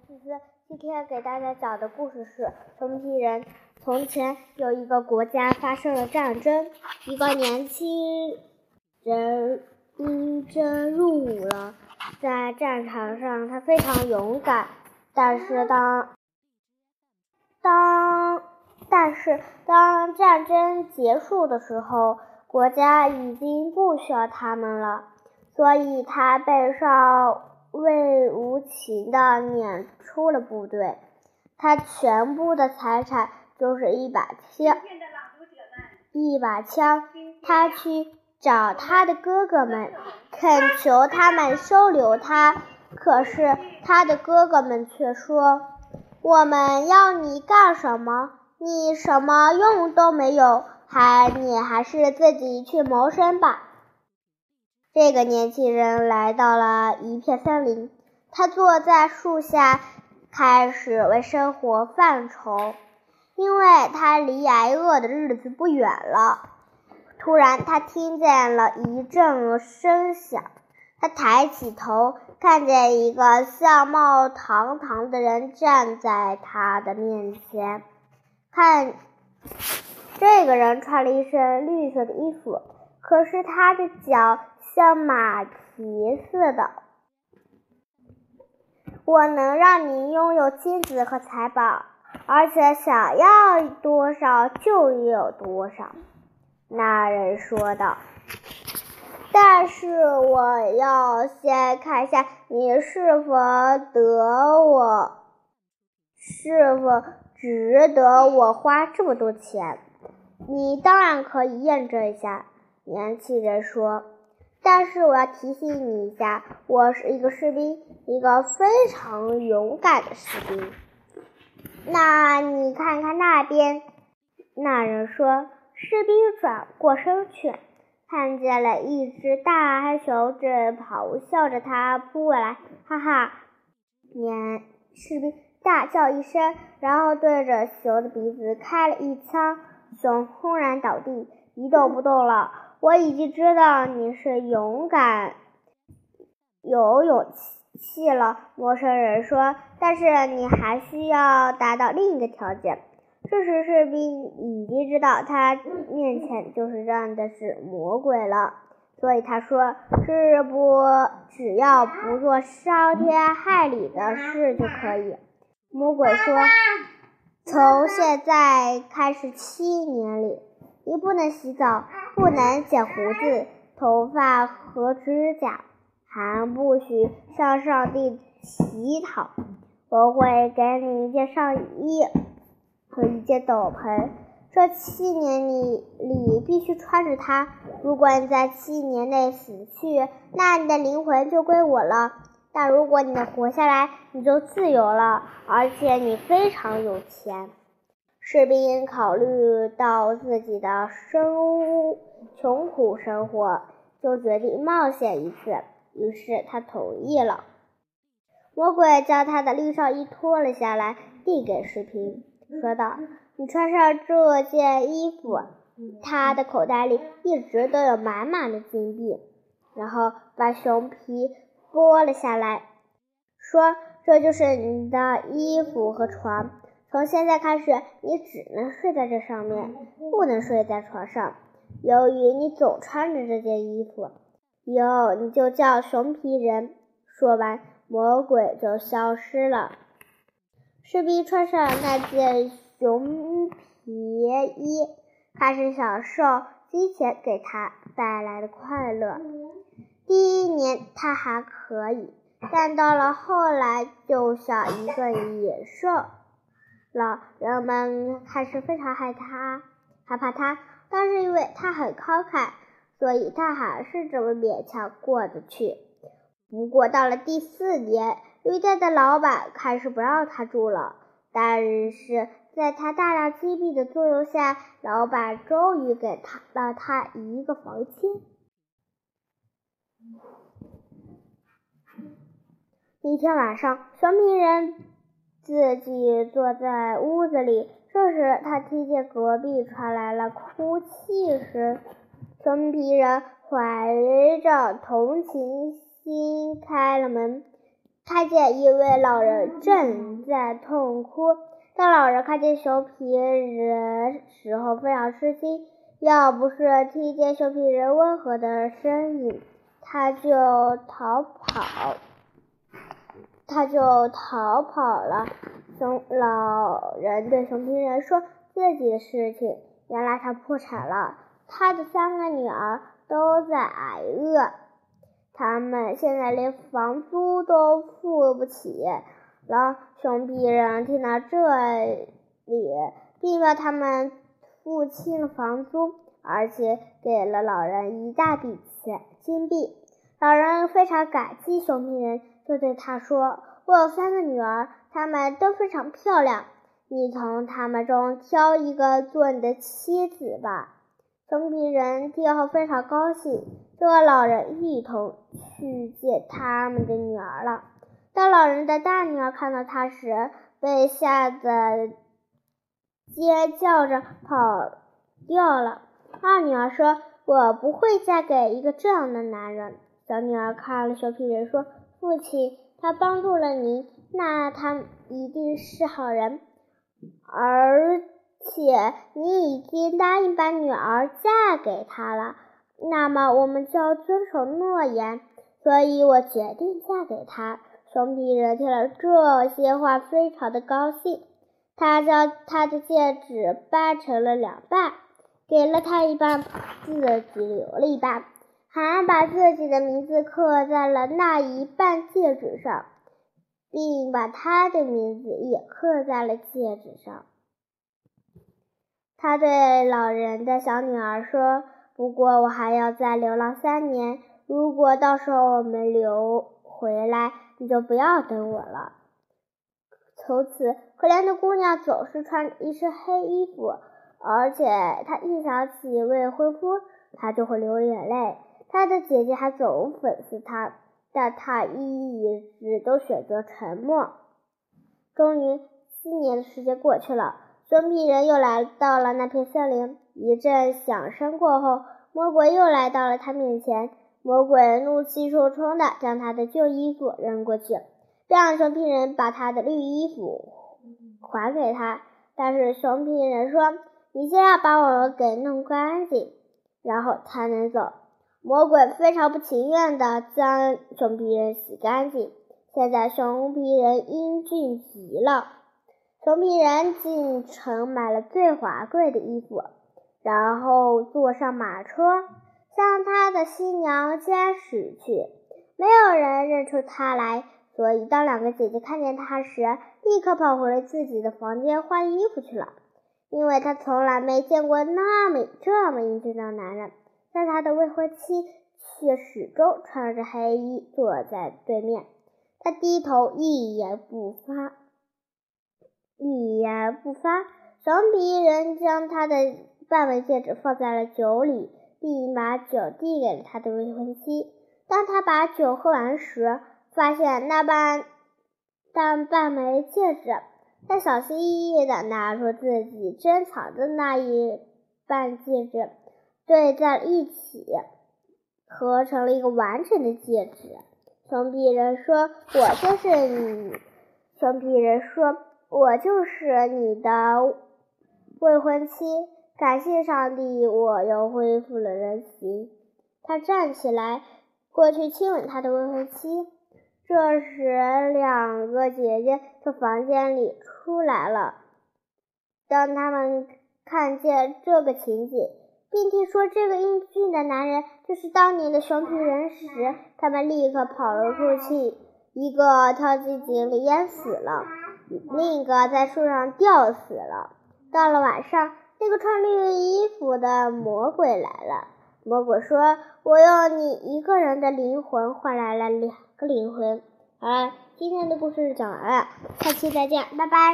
思思，今天给大家讲的故事是《熊皮人》。从前有一个国家发生了战争，一个年轻人应征入伍了。在战场上，他非常勇敢。但是当当但是当战争结束的时候，国家已经不需要他们了，所以他被少尉无情的撵出了部队。他全部的财产就是一把枪，一把枪。他去找他的哥哥们，恳求他们收留他。可是他的哥哥们却说：“我们要你干什么？你什么用都没有，还你还是自己去谋生吧。”这个年轻人来到了一片森林，他坐在树下，开始为生活犯愁，因为他离挨饿的日子不远了。突然，他听见了一阵声响，他抬起头，看见一个相貌堂堂的人站在他的面前。看，这个人穿了一身绿色的衣服，可是他的脚。像马蹄似的，我能让你拥有金子和财宝，而且想要多少就有多少。”那人说道。“但是我要先看一下你是否得我，是否值得我花这么多钱。你当然可以验证一下。”年轻人说。但是我要提醒你一下，我是一个士兵，一个非常勇敢的士兵。那你看看那边，那人说，士兵转过身去，看见了一只大黑熊正咆哮着他扑过来，哈哈！年士兵大叫一声，然后对着熊的鼻子开了一枪，熊轰然倒地，一动不动了。我已经知道你是勇敢、有勇气气了，陌生人说。但是你还需要达到另一个条件。这时士兵已经知道他面前就是站的是魔鬼了，所以他说：“是不，只要不做伤天害理的事就可以。”魔鬼说：“从现在开始七年里，你不能洗澡。”不能剪胡子、头发和指甲，还不许向上帝乞讨。我会给你一件上衣和一件斗篷，这七年里你必须穿着它。如果你在七年内死去，那你的灵魂就归我了；但如果你能活下来，你就自由了，而且你非常有钱。士兵考虑到自己的生穷苦生活，就决定冒险一次。于是他同意了。魔鬼将他的绿上衣脱了下来，递给士兵，说道：“你穿上这件衣服。”他的口袋里一直都有满满的金币。然后把熊皮剥了下来，说：“这就是你的衣服和床。”从现在开始，你只能睡在这上面，不能睡在床上。由于你总穿着这件衣服，以后你就叫熊皮人。说完，魔鬼就消失了。士兵穿上那件熊皮衣，开始享受金钱给他带来的快乐。第一年他还可以，但到了后来，就像一个野兽。老，人们开始非常害他，害怕他，但是因为他很慷慨，所以他还是这么勉强过得去。不过到了第四年，旅店的老板开始不让他住了，但是在他大量金币的作用下，老板终于给他了他一个房间。一天晚上，小米人。自己坐在屋子里，这时他听见隔壁传来了哭泣声。熊皮人怀着同情心开了门，看见一位老人正在痛哭。当老人看见熊皮人时候，非常吃惊。要不是听见熊皮人温和的声音，他就逃跑，他就逃跑了。熊老人对熊皮人说自己的事情：原来他破产了，他的三个女儿都在挨饿，他们现在连房租都付不起。了，熊皮人听到这里，并为他们付清了房租，而且给了老人一大笔钱金币。老人非常感激熊皮人，就对他说：“我有三个女儿，她们都非常漂亮，你从她们中挑一个做你的妻子吧。”熊皮人听后非常高兴，就和老人一同去见他们的女儿了。当老人的大女儿看到他时，被吓得尖叫着跑掉了。二女儿说：“我不会嫁给一个这样的男人。”小女儿看了熊皮人说：“父亲，他帮助了您，那他一定是好人。而且你已经答应把女儿嫁给他了，那么我们就要遵守诺言。所以我决定嫁给他。”熊皮人听了这些话，非常的高兴。他将他的戒指掰成了两半，给了他一半，自己留了一半，还把自己的名字刻在了那一半戒指上，并把他的名字也刻在了戒指上。他对老人的小女儿说：“不过我还要再流浪三年，如果到时候我们留回来。”你就不要等我了。从此，可怜的姑娘总是穿一身黑衣服，而且她一想起未婚夫，她就会流眼泪。他的姐姐还总讽刺他，但他一直都选择沉默。终于，四年的时间过去了，熊皮人又来到了那片森林。一阵响声过后，魔鬼又来到了他面前。魔鬼怒气冲冲的将他的旧衣服扔过去，让熊皮人把他的绿衣服还给他。但是熊皮人说：“你先要把我给弄干净，然后才能走。”魔鬼非常不情愿地将熊皮人洗干净。现在熊皮人英俊极了，熊皮人进城买了最华贵的衣服，然后坐上马车。向他的新娘家驶去，没有人认出他来，所以当两个姐姐看见他时，立刻跑回了自己的房间换衣服去了。因为她从来没见过那么这么英俊的男人，但他的未婚妻却始终穿着黑衣坐在对面。他低头一言不发，一言不发。熊皮人将他的半枚戒指放在了酒里。并把酒递给了他的未婚妻。当他把酒喝完时，发现那半但半枚戒指。他小心翼翼地拿出自己珍藏的那一半戒指，对在一起，合成了一个完整的戒指。熊皮人说：“我就是你。”熊皮人说：“我就是你的未婚妻。”感谢上帝，我又恢复了人形。他站起来，过去亲吻他的未婚妻。这时，两个姐姐从房间里出来了。当他们看见这个情景，并听说这个英俊的男人就是当年的熊皮人时，他们立刻跑了出去。一个跳进井里淹死了，另一个在树上吊死了。到了晚上。那个穿绿衣服的魔鬼来了。魔鬼说：“我用你一个人的灵魂换来了两个灵魂。”好了，今天的故事讲完了，下期再见，拜拜。